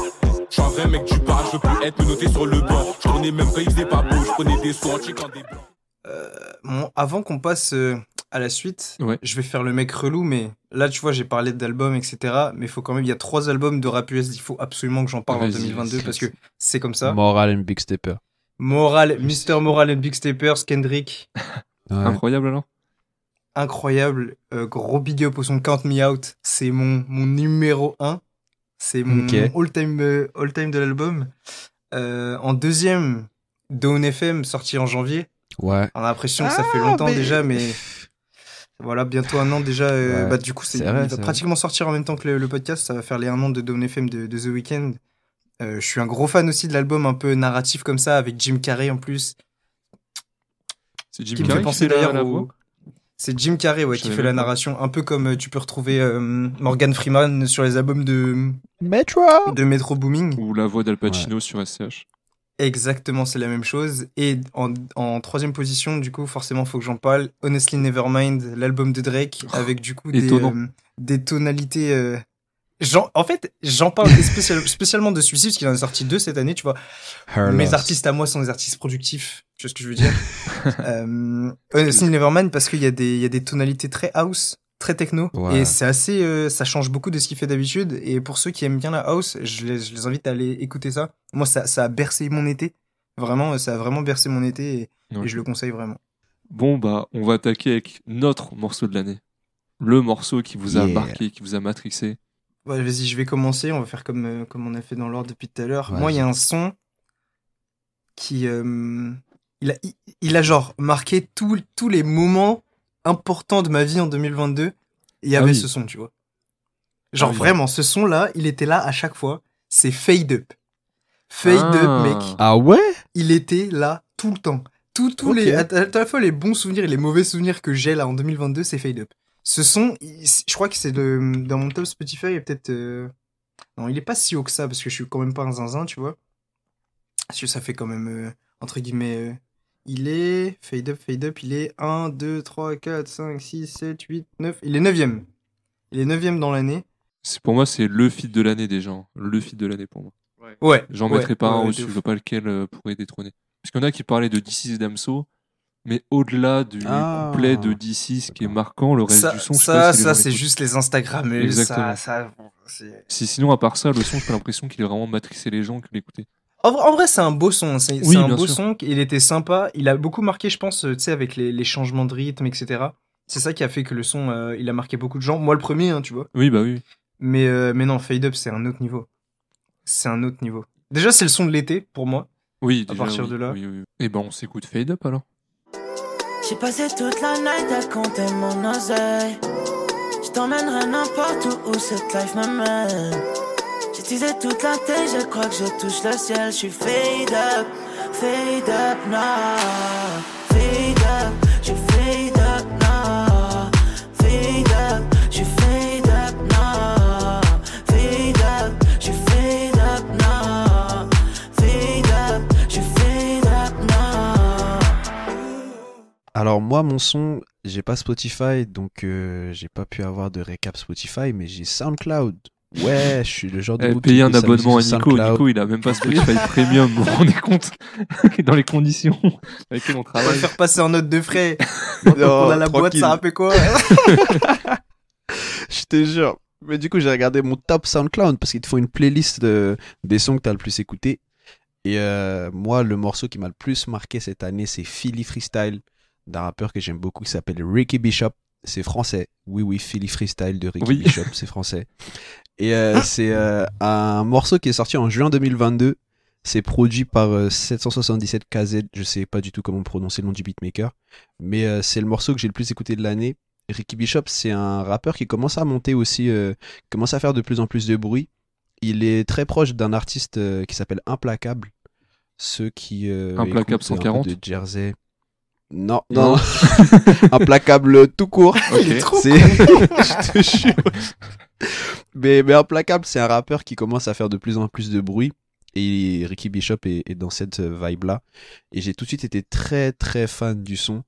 je suis un vrai mec du bar, je veux plus être noté sur le banc. Je tournais même quand il faisait pas beau, je prenais des soins quand des blancs. Euh, bon, avant qu'on passe euh, à la suite, Ouais. je vais faire le mec relou, mais là, tu vois, j'ai parlé d'albums, etc. Mais il faut quand même, il y a trois albums de rap US, il faut absolument que j'en parle en Vas-y, 2022 vas-y, parce que c'est comme ça. Moral and Big Stepper. Moral, Mr. Moral and Big Steppers, Kendrick, Ouais. Incroyable alors incroyable. Euh, gros big up au son Count Me Out, c'est mon, mon numéro 1. C'est mon, all-time euh, all-time de l'album. Euh, en deuxième, Dawn FM, sorti en janvier. Ouais. On a l'impression que ça Ah, fait longtemps mais- déjà, mais voilà, bientôt un an déjà. euh, Ouais, bah, du coup, c'est, va vrai. pratiquement sortir en même temps que le, le podcast. Ça va faire les un an de Dawn FM de, de The Weeknd. Euh, je suis un gros fan aussi de l'album un peu narratif comme ça, avec Jim Carrey en plus. C'est Jim Qui me Carrey fait penser d'ailleurs la au- voix C'est Jim Carrey ouais, Je qui fait la narration, un peu comme euh, tu peux retrouver euh, Morgan Freeman sur les albums de, Metro de Metro Booming. Ou la voix d'Al Pacino sur SCH. Exactement, c'est la même chose. Et en, en troisième position, du coup, forcément, faut que j'en parle. Honestly Nevermind, l'album de Drake, avec du coup des, euh, des tonalités. euh, j'en- en fait, j'en parle spécial- spécialement de celui-ci parce qu'il en est sorti deux cette année, tu vois. Her Mes Loss. artistes à moi sont des artistes productifs, tu vois ce que je veux dire? euh, Honestly Nevermind parce qu'il y a des, il y a des tonalités très house, très techno, et c'est assez, euh, ça change beaucoup de ce qu'il fait d'habitude. Et pour ceux qui aiment bien la house, je les, je les invite à aller écouter ça. Moi, ça, ça a bercé mon été. Vraiment, ça a vraiment bercé mon été et, Ouais. et je le conseille vraiment. Bon, bah, on va attaquer avec notre morceau de l'année. Le morceau qui vous a Yeah. marqué, qui vous a matrixé. Ouais, vas-y, je vais commencer. On va faire comme, euh, comme on a fait dans l'ordre depuis tout à l'heure. Moi, il y a un son qui. euh, il, a, il, il a genre marqué tous tous les moments importants de ma vie en 2022. Il y Ah avait oui. ce son, tu vois. Genre Ah oui. vraiment, ce son-là, il était là à chaque fois. C'est Fade Up. Fade Ah. Up, mec. Ah ouais? Il était là tout le temps. Tous Ok. les, à, à la fois les bons souvenirs et les mauvais souvenirs que j'ai là en 2022, c'est Fade Up. Ce son, il- je crois que c'est dans mon top Spotify, il est peut-être. euh, Non, il est pas si haut que ça parce que je suis quand même pas un zinzin, tu vois. Parce que ça fait quand même, euh, entre guillemets. Il est. Fade Up, Fade Up, il est 1, 2, 3, 4, 5, 6, 7, 8, 9. Il est 9ème. Il est 9ème dans l'année. C'est pour moi, c'est le feat de l'année déjà. hein. Le feat de l'année pour moi. Ouais. J'en ouais, mettrai pas ouais, un de au-dessus. Je vois pas lequel euh, pourrait détrôner. Parce qu'il y en a qui parlaient de DC's Damso, mais au-delà du Ah. couplet de DC, ce qui est marquant, le reste Ça, du son, je sais ça, pas si les ça, gens c'est juste les Instagram. Exactement. Ça, ça, Si, sinon, à part ça, le son, j'ai pas l'impression qu'il ait vraiment matrixé les gens qui l'écoutaient. En vrai, en vrai, c'est un beau son. C'est Oui, un beau sûr. son. Il était sympa. Il a beaucoup marqué, je pense, euh, tu sais, avec les, les changements de rythme, etc. C'est ça qui a fait que le son, euh, il a marqué beaucoup de gens. Moi, le premier, hein, tu vois. Oui, bah oui. Mais, euh, mais non, Fade Up, c'est un autre niveau. C'est un autre niveau. Déjà, c'est le son de l'été, pour moi. Oui, À déjà, partir oui, de là. Oui, oui. Et ben, on s'écoute Fade Up alors. J'ai passé toute la night à compter mon oseille. Je t'emmènerai n'importe où où cette life me Alors moi, mon son, j'ai pas Spotify, donc euh, j'ai pas pu avoir de récap Spotify, mais j'ai SoundCloud. Ouais, je suis le genre de Eh, payer un abonnement à Nico. Nico, il a même pas Spotify Premium. Vous vous rendez compte Dans les conditions avec lesquelles on On va travaille. le faire passer en note de frais. on a la boîte, ça rappelle quoi Je te jure. Mais du coup, j'ai regardé mon top SoundCloud parce qu'ils te font une playlist de, des sons que t'as le plus écouté. Et euh, moi, le morceau qui m'a le plus marqué cette année, c'est Philly Freestyle d'un rappeur que j'aime beaucoup qui s'appelle Ricky Bishop. C'est français. Oui, oui, Philly Freestyle de Ricky Oui. Bishop, c'est français. Et euh, c'est euh, un morceau qui est sorti en juin 2022. C'est produit par euh, 777 KZ. Je sais pas du tout comment prononcer le nom du beatmaker. Mais euh, c'est le morceau que j'ai le plus écouté de l'année. Ricky Bishop, c'est un rappeur qui commence à monter aussi, euh, commence à faire de plus en plus de bruit. Il est très proche d'un artiste euh, qui s'appelle Implacable. Ceux qui. euh, Implacable écoutent un peu 140? de Jersey. Non, Non. non. Implacable tout court. Ok. Il est trop C'est- Je te jure. mais, mais Implacable, c'est un rappeur qui commence à faire de plus en plus de bruit. Et Ricky Bishop est, est dans cette vibe-là. Et j'ai tout de suite été très très fan du son.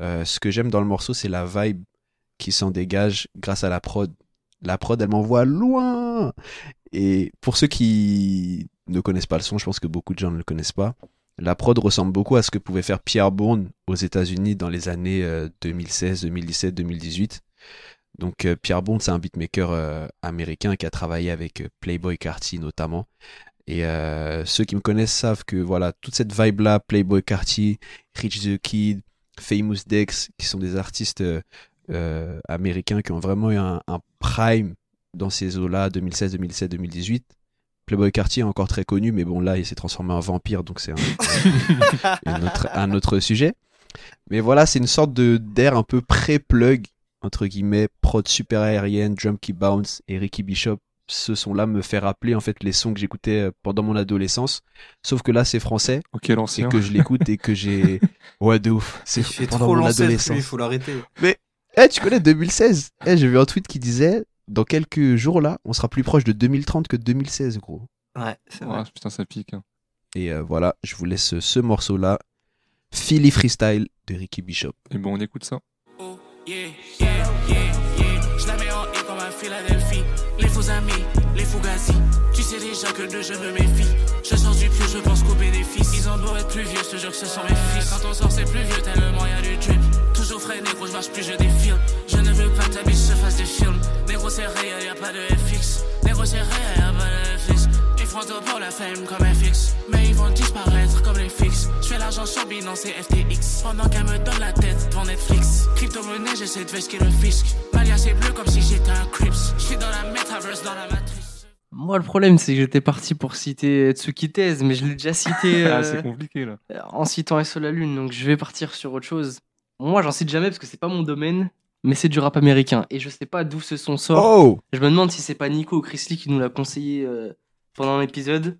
Euh, ce que j'aime dans le morceau, c'est la vibe qui s'en dégage grâce à la prod. La prod, elle m'envoie loin. Et pour ceux qui ne connaissent pas le son, je pense que beaucoup de gens ne le connaissent pas. La prod ressemble beaucoup à ce que pouvait faire Pierre Bourne aux États-Unis dans les années euh, 2016, 2017, 2018. Donc euh, Pierre Bond, c'est un beatmaker euh, américain qui a travaillé avec euh, Playboy Carty notamment. Et ceux qui me connaissent savent que voilà, toute cette vibe-là, Playboy Carty, Rich the Kid, Famous Dex, qui sont des artistes américains qui ont vraiment eu un, un prime dans ces eaux-là, 2016, 2017, 2018. Playboy Carty est encore très connu, mais bon là, il s'est transformé en vampire, donc c'est un, un autre, un autre sujet. Mais voilà, c'est une sorte de d'air un peu pré-plug entre guillemets, prod super aérienne, drum qui bounce et Ricky Bishop. Ce son-là me fait rappeler en fait les sons que j'écoutais euh, pendant mon adolescence. Sauf que là, c'est français. Ok, l'ancien. Et que je l'écoute et que j'ai. Ouais, de ouf. C'est pendant trop mon adolescence. il faut l'arrêter. Mais, eh, tu connais 2016 Eh, j'ai vu un tweet qui disait Dans quelques jours là, on sera plus proche de 2030 que de 2016, gros. Ouais, c'est Ouais, putain, ça pique. hein. Et euh, voilà, je vous laisse ce morceau-là. Philly Freestyle de Ricky Bishop. Et bon, on écoute ça. Yeah, yeah, yeah, yeah. Je la mets en haut comme à Philadelphie. Les faux amis, les fugazi. Tu sais déjà que de je me méfie. Je sors du pieu, je pense qu'aux bénéfices. Ils ont beau être plus vieux, je te jure que ce sont mes fils. Quand on sort, c'est plus vieux, tellement y a du drip. Frais, négro, je marche plus, je défile. Je ne veux pas que ta biche se fasse des films. Négro, c'est réel, y a pas de FX. Négro, c'est réel, y a pas de FX. Ils feront tout pour la fame comme FX. Mais ils vont disparaître comme les fixes. Je fais l'argent sur Binance et FTX. Pendant qu'elle me donne la tête devant Netflix. Crypto-monnaie, j'essaie de vesquer le fisc. Malia, c'est bleu comme si j'étais un Crips. Je suis dans la metaverse, dans la matrice. Moi, le problème, c'est que j'étais parti pour citer Tsukitez, mais je l'ai déjà cité Ah, euh, c'est compliqué là. en citant SO la Lune, donc je vais partir sur autre chose. Moi, j'en cite jamais parce que c'est pas mon domaine, mais c'est du rap américain. Et je sais pas d'où ce son sort. Oh Je me demande si c'est pas Nico ou Chris Lee qui nous l'a conseillé euh, pendant l'épisode.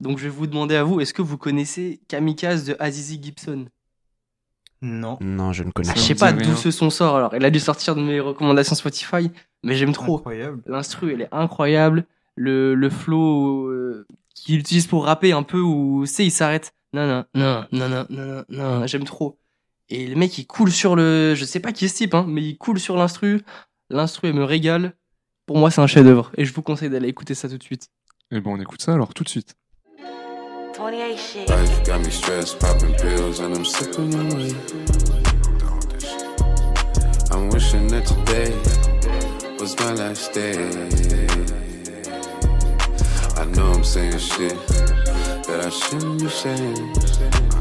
Donc je vais vous demander à vous, est-ce que vous connaissez Kamikaze de Azizi Gibson? Non. Non, je ne connais pas. Je sais pas d'où ce son sort alors. Il a dû sortir de mes recommandations Spotify, mais j'aime trop. Incroyable. L'instru, elle est incroyable. Le, le flow euh, qu'il utilise pour rapper un peu où, sais, il s'arrête. Non, non, non, non, non, non, non, non, j'aime trop. Et le mec, il coule sur le. Je sais pas qui est ce type, hein, mais il coule sur l'instru. L'instru, elle me régale. Pour moi, c'est un chef-d'œuvre. Et je vous conseille d'aller écouter ça tout de suite. Et bon, on écoute ça alors tout de suite. 28 shit. Life got me stressed, popping pills, and I'm sipping away. I'm wishing that today was my last day. I know I'm saying shit that I shouldn't be saying.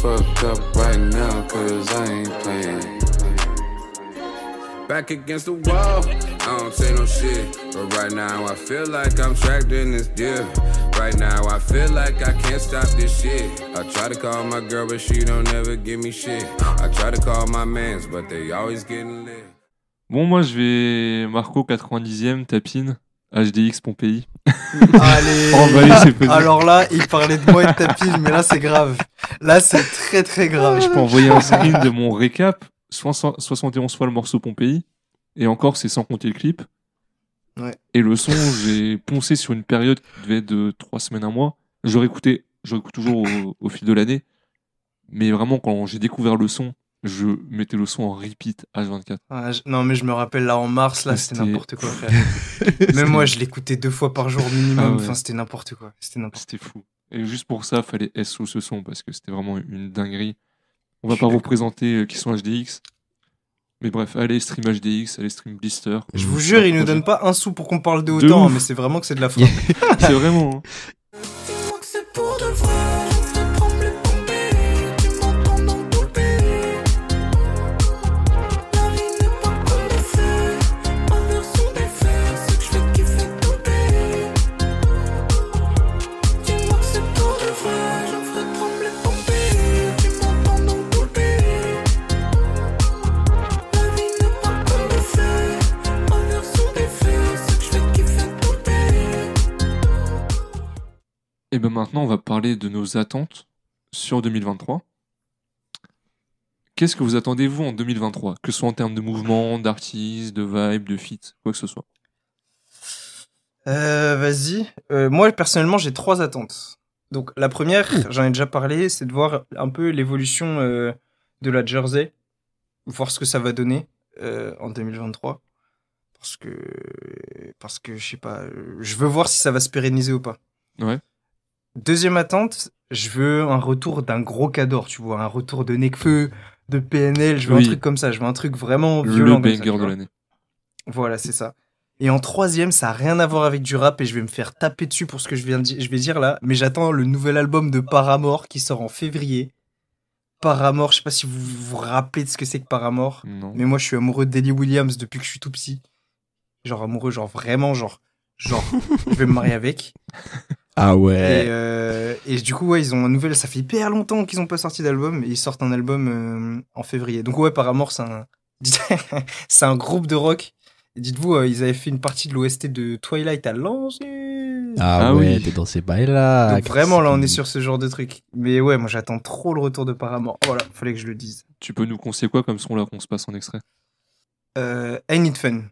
Just shut the fuck up right now, cause I ain't playing. Back against the wall, I don't say no shit. But right now, I feel like I'm trapped in this deal. Right now, I feel like I can't stop this shit. I try to call my girl, but she don't ever give me shit. I try to call my mans, but they always getting lit. Bon, moi je vais Marco 90e, Tapine, HDX Pompéi. Allez. C'est possible. Alors là, il parlait de moi et de ta pile, mais là, c'est grave. Là, c'est très très grave. Je peux envoyer un screen de mon récap. 60 71 fois le morceau Pompéi. Et encore, c'est sans compter le clip. Ouais. Et le son, j'ai poncé sur une période qui devait être de 3 semaines, un mois. Je réécoutais, je réécoute toujours au, au fil de l'année. Mais vraiment, quand j'ai découvert le son, je mettais le son en repeat H24. Ah, je- Non, mais je me rappelle là en mars, là, c'était n'importe quoi, frère. Même moi, je l'écoutais deux fois par jour minimum. Ah ouais. Enfin, c'était n'importe quoi. C'était n'importe C'était fou. Et juste pour ça, fallait SO ce son parce que c'était vraiment une dinguerie. On va pas vous présenter euh, qui sont HDX. Mais bref, allez stream HDX, allez stream Blister. Je vous jure, il nous donne pas un sou pour qu'on parle de De autant, ouf. mais c'est vraiment que c'est de la frappe. C'est vraiment. hein. Et ben maintenant, on va parler de nos attentes sur 2023. Qu'est-ce que vous attendez vous en 2023 Que ce soit en termes de mouvement, d'artistes, de vibe, de feat, quoi que ce soit. Euh, Vas-y. Euh, moi, personnellement, j'ai trois attentes. Donc, la première, j'en ai déjà parlé, c'est de voir un peu l'évolution euh, de la Jersey, voir ce que ça va donner en 2023. Parce que, parce que, je sais pas, je veux voir si ça va se pérenniser ou pas. Ouais. Deuxième attente, je veux un retour d'un gros cador, tu vois, un retour de Nekfeu, de PNL, je veux Oui. un truc comme ça, je veux un truc vraiment Le violent. comme banger de l'année. Voilà, c'est ça. Et en troisième, ça a rien à voir avec du rap et je vais me faire taper dessus pour ce que je viens de dire, je vais dire là. Mais j'attends le nouvel album de Paramore qui sort en février. Paramore, je sais pas si vous vous rappelez de ce que c'est que Paramore. Non. Mais moi, je suis amoureux d'Ellie Williams depuis que je suis tout petit. Genre amoureux, genre vraiment, genre, genre, je vais me marier avec. Ah Et, ouais. euh, et du coup, ouais, ils ont un nouvel. Ça fait hyper longtemps qu'ils ont pas sorti d'album et ils sortent un album euh, en février. Donc ouais, Paramore, c'est un, c'est un groupe de rock. Et dites-vous, euh, ils avaient fait une partie de l'OST de Twilight à l'ancienne. Ah, Ah ouais, oui. t'es dans ces bails-là. Donc vraiment, là, on est sur ce genre de truc. Mais ouais, moi, j'attends trop le retour de Paramore. Voilà, fallait que je le dise. Tu peux nous conseiller quoi comme son là qu'on se passe en extrait? Euh, Ain't It Fun.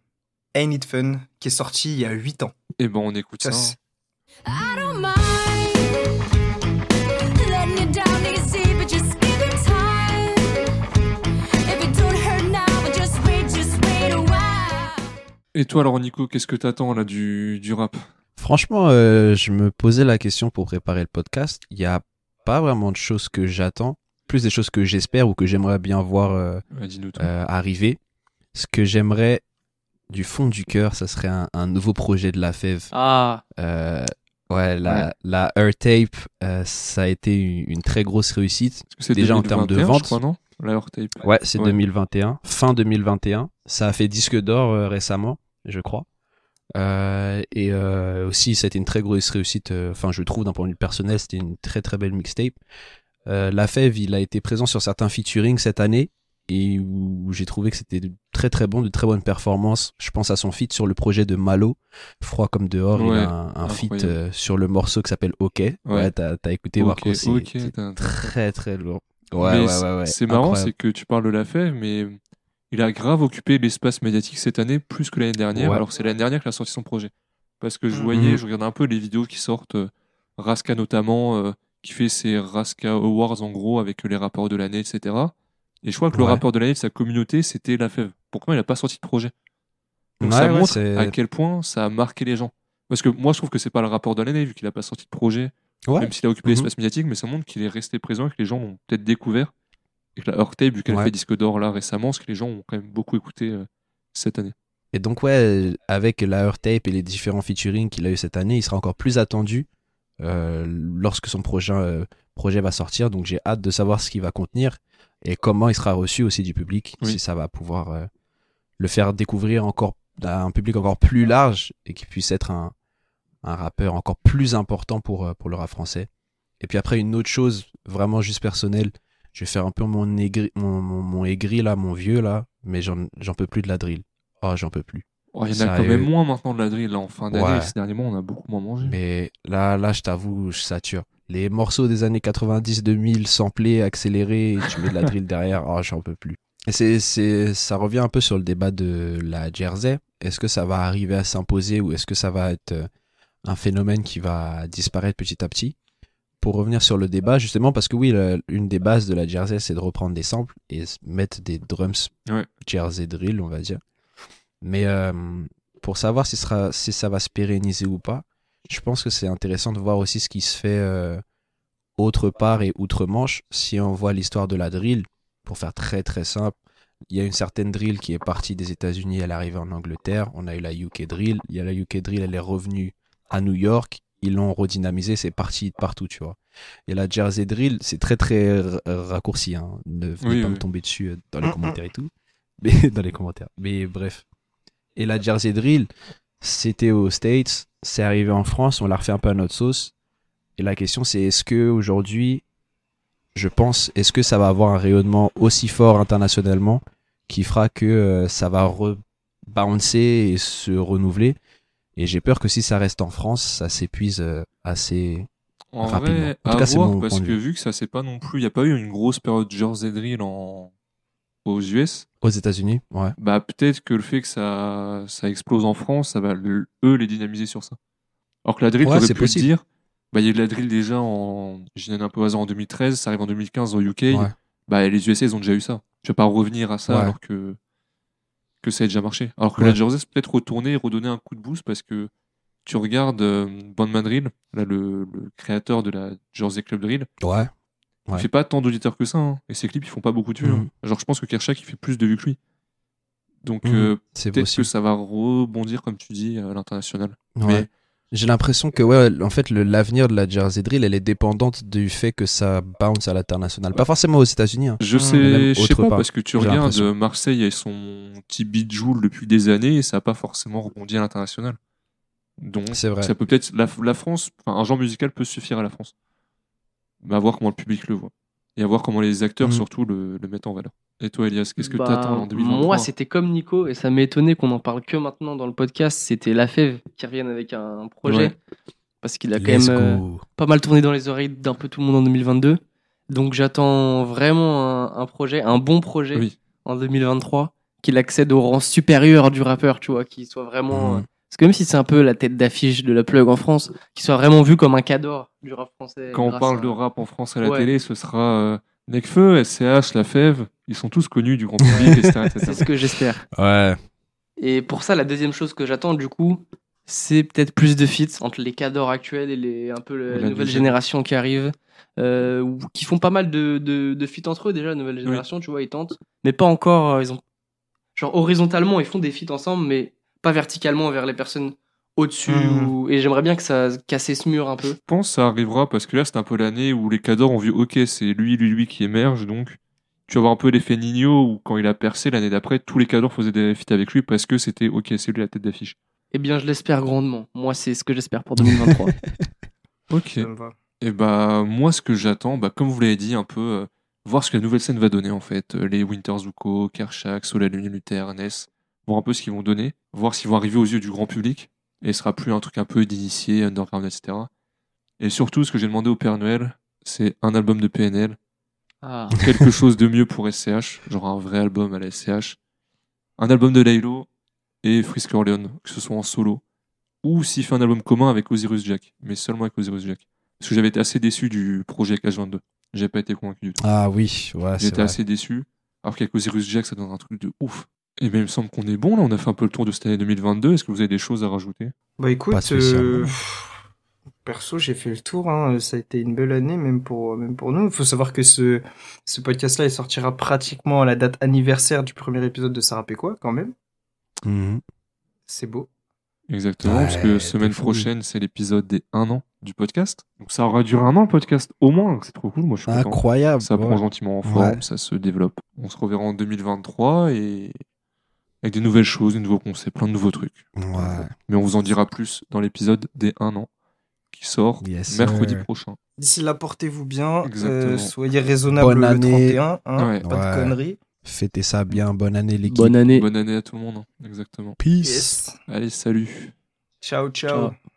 Ain't It Fun, qui est sorti il y a 8 ans. Eh ben on écoute ça. Ça, Et toi alors Nico, qu'est-ce que t'attends là du, du rap? Franchement, euh, je me posais la question pour préparer le podcast. Il n'y a pas vraiment de choses que j'attends, plus des choses que j'espère ou que j'aimerais bien voir euh, Ouais, euh, arriver. Ce que j'aimerais du fond du cœur, ça serait un, un nouveau projet de la Fève. Ah, Euh, ouais, la, la Earth Tape, euh, ça a été une, une très grosse réussite. Parce que c'est Déjà en termes de 2021, vente. je crois, non? La Tape. Ouais, c'est Ouais. 2021, fin 2021. Ça a fait disque d'or euh, récemment, je crois. Euh, et euh, aussi, c'était une très grosse réussite. euh, Enfin, je trouve d'un point de vue personnel, c'était une très très belle mixtape. Euh, La Fève, il a été présent sur certains featuring cette année et où j'ai trouvé que c'était très très bon, de très bonnes performances. Je pense à son feat sur le projet de Malo, Froid comme dehors. il a un, un feat euh, sur le morceau qui s'appelle OK. Ouais, Ouais. t'as t'as écouté Ok, Marco, c'est ok, c'est t'as- très très lourd. Ouais, ouais, ouais, ouais. C'est marrant, Incroyable. c'est que tu parles de la fève, mais il a grave occupé l'espace médiatique cette année plus que l'année dernière. Alors que c'est l'année dernière qu'il a sorti son projet. Parce que je Mhm. voyais, je regardais un peu les vidéos qui sortent, euh, Raska notamment, euh, qui fait ses Raska Awards en gros avec les rappeurs de l'année, etc. Et je crois que le rappeur de l'année de sa communauté, c'était la fève. Pourquoi il a pas sorti de projet? Donc Ouais, ça ouais, montre à quel point ça a marqué les gens. Parce que moi, je trouve que c'est pas le rappeur de l'année, vu qu'il a pas sorti de projet, même s'il a occupé Mhm. l'espace médiatique, mais ça montre qu'il est resté présent et que les gens l'ont peut-être découvert. Et que la Heure Tape, vu qu'elle Ouais. fait disque d'or là récemment, ce que les gens ont quand même beaucoup écouté euh, cette année. Et donc, ouais, avec la Earth Tape et les différents featuring qu'il a eu cette année, il sera encore plus attendu euh, lorsque son prochain euh, projet va sortir. Donc, j'ai hâte de savoir ce qu'il va contenir et comment il sera reçu aussi du public, Oui. si ça va pouvoir euh, le faire découvrir encore à un public encore plus large et qu'il puisse être un, un rappeur encore plus important pour, euh, pour le rap français. Et puis après, une autre chose vraiment juste personnelle, je vais faire un peu mon aigri, mon, mon, mon aigri là, mon vieux là, mais j'en peux plus de la drill. Oh, j'en peux plus. Oh, il y en a quand même moins maintenant de la drill là, en fin d'année. Ouais. Ces derniers mois, on a beaucoup moins mangé. Mais là, là, je t'avoue, je sature. Les morceaux des années 90-2000 samplés, accélérés, et tu mets de la drill derrière, oh, j'en peux plus. Et c'est, c'est, ça revient un peu sur le débat de la Jersey. Est-ce que ça va arriver à s'imposer ou est-ce que ça va être euh, un phénomène qui va disparaître petit à petit? Pour revenir sur le débat, justement, parce que oui, le- une des bases de la Jersey, c'est de reprendre des samples et mettre des drums Ouais. Jersey drill, on va dire. Mais euh, pour savoir si, sera, si ça va se pérenniser ou pas, je pense que c'est intéressant de voir aussi ce qui se fait euh, autre part et outre-Manche. Si on voit l'histoire de la drill, pour faire très très simple, il y a une certaine drill qui est partie des États-Unis, elle est arrivée en Angleterre. On a eu la UK drill. Il y a la UK drill, elle est revenue à New York. Ils l'ont redynamisé, c'est parti de partout, tu vois. Et la Jersey drill, c'est très très raccourci. Hein. Ne venez Oui, pas oui. me tomber dessus euh, dans les commentaires et tout. Mais dans les commentaires. Mais bref. Et la Jersey drill, c'était aux States, c'est arrivé en France, on l'a refait un peu à notre sauce. Et la question c'est est-ce que aujourd'hui, je pense, est-ce que ça va avoir un rayonnement aussi fort internationalement qui fera que euh, ça va rebouncer et se renouveler? Et j'ai peur que si ça reste en France, ça s'épuise euh, assez En rapidement. vrai, en tout à cas, c'est voir, mon parce que vu que ça c'est pas non plus, il n'y a pas eu une grosse période Jersey Drill en, aux US, Aux États-Unis, ouais. bah peut-être que le fait que ça, ça explose en France, ça va le- eux les dynamiser sur ça. Alors que la drill, Ouais, c'est pu possible. dire, bah il y a eu de la drill déjà en, je un peu hasard en 2013, ça arrive en 2015 au UK, Ouais. bah les USA ils ont déjà eu ça. Tu vas pas revenir à ça Ouais. alors que que ça a déjà marché. Alors que la Jersey peut-être retourner et redonner un coup de boost parce que tu regardes euh, Bandman Drill, là le, le créateur de la Jersey Club Drill, Ouais. Il Ouais. fait pas tant d'auditeurs que ça, hein. et ses clips ils font pas beaucoup de vues. Mhm. hein. Genre je pense que Kershak il fait plus de vues que lui. Donc Mhm. euh, peut-être que ça va rebondir comme tu dis à l'international. Ouais. Mais J'ai l'impression que ouais, en fait, l'avenir de la Jersey Drill, elle est dépendante du fait que ça bounce à l'international. Pas forcément aux États-Unis. hein. je Mais sais, je sais pas part, parce que tu regardes Marseille et son petit beat Joule depuis des années et ça a pas forcément rebondi à l'international. Donc vrai. ça peut peut-être la, la France, un genre musical peut suffire à la France. Mais à voir comment le public le voit et à voir comment les acteurs Mhm. surtout le, le mettent en valeur. Et toi Elias, qu'est-ce que Bah, t'attends en 2023 Moi, c'était comme Nico, et ça m'a étonné qu'on en parle que maintenant dans le podcast. C'était La Fève qui revienne avec un projet. Ouais. Parce qu'il a quand même euh, pas mal tourné dans les oreilles d'un peu tout le monde en 2022. Donc j'attends vraiment un, un projet, un bon projet Oui. en 2023, qu'il accède au rang supérieur du rappeur, tu vois, qu'il soit vraiment. Mhm. Parce que même si c'est un peu la tête d'affiche de la plug en France, qu'il soit vraiment vu comme un cador du rap français. Quand on parle à- de rap en France à la Ouais. télé, ce sera euh, Necfeu, SCH, La Fève, ils sont tous connus du grand public, etc. etc. C'est ce que j'espère. Ouais. Et pour ça, la deuxième chose que j'attends, du coup, c'est peut-être plus de feats entre les cadors actuels et les, un peu le- la, nouvelle deuxième. génération qui arrive, euh, qui font pas mal de, de, de feats entre eux déjà, la nouvelle génération, tu vois, ils tentent, mais pas encore, euh, ils ont, genre horizontalement, ils font des feats ensemble, mais pas verticalement vers les personnes au-dessus, ou- et j'aimerais bien que ça casse ce mur un peu. Je pense que ça arrivera parce que là, c'est un peu l'année où les cadors ont vu, ok, c'est lui, lui, lui qui émerge, donc tu vas avoir un peu l'effet Nino où quand il a percé l'année d'après, tous les cadors faisaient des feats avec lui parce que c'était, ok, c'est lui la tête d'affiche. Eh bien, je l'espère grandement. Moi, c'est ce que j'espère pour 2023. Ok. Et bah, moi, ce que j'attends, bah, comme vous l'avez dit, un peu, euh, voir ce que la nouvelle scène va donner, en fait. Euh, les Winter Zuko, Kershak, Solar Lune, Luther, Ness. Voir un peu ce qu'ils vont donner. Voir s'ils vont arriver aux yeux du grand public. Et ce sera plus un truc un peu d'initié, underground, etc. Et surtout, ce que j'ai demandé au Père Noël, c'est un album de PNL. Ah. Quelque chose de mieux pour SCH. Genre un vrai album à la SCH. Un album de Laylo et Frisk Orleans, que ce soit en solo. Ou s'il fait un album commun avec Osiris Jack. Mais seulement avec Osiris Jack. Parce que j'avais été assez déçu du projet H22. J'ai pas été convaincu du tout. Ah oui, ouais, c'est J'étais assez déçu. Alors qu'avec Osiris Jack, ça donne un truc de ouf. Et bien, il me semble qu'on est bon là. On a fait un peu le tour de cette année 2022. Est-ce que vous avez des choses à rajouter? Bah écoute, euh, pff, perso, j'ai fait le tour. Hein. Ça a été une belle année, même pour, même pour nous. Il faut savoir que ce, ce podcast-là, il sortira pratiquement à la date anniversaire du premier épisode de Sarah quoi, quand même. Mhm. C'est beau. Exactement, Ouais, parce que semaine prochaine, c'est l'épisode des 1 an du podcast. Donc ça aura duré un an le podcast, au moins, c'est trop cool, moi je suis content. Incroyable. Ça ouais. prend gentiment en forme, Ouais. ça se développe. On se reverra en 2023 et avec des nouvelles choses, des nouveaux concepts, plein de nouveaux trucs. Ouais. Mais on vous en dira plus dans l'épisode des 1 an qui sort Yes, mercredi sir. prochain. D'ici là, portez-vous bien. Exactement. euh, soyez raisonnables Bonne le année. 31. Hein, Ouais. Pas Ouais. de conneries. Fêtez ça bien. Bonne année, l'équipe. Bonne année. Bonne année à tout le monde, hein. exactement. Peace. Yes. Allez, salut Ciao, ciao. Ciao.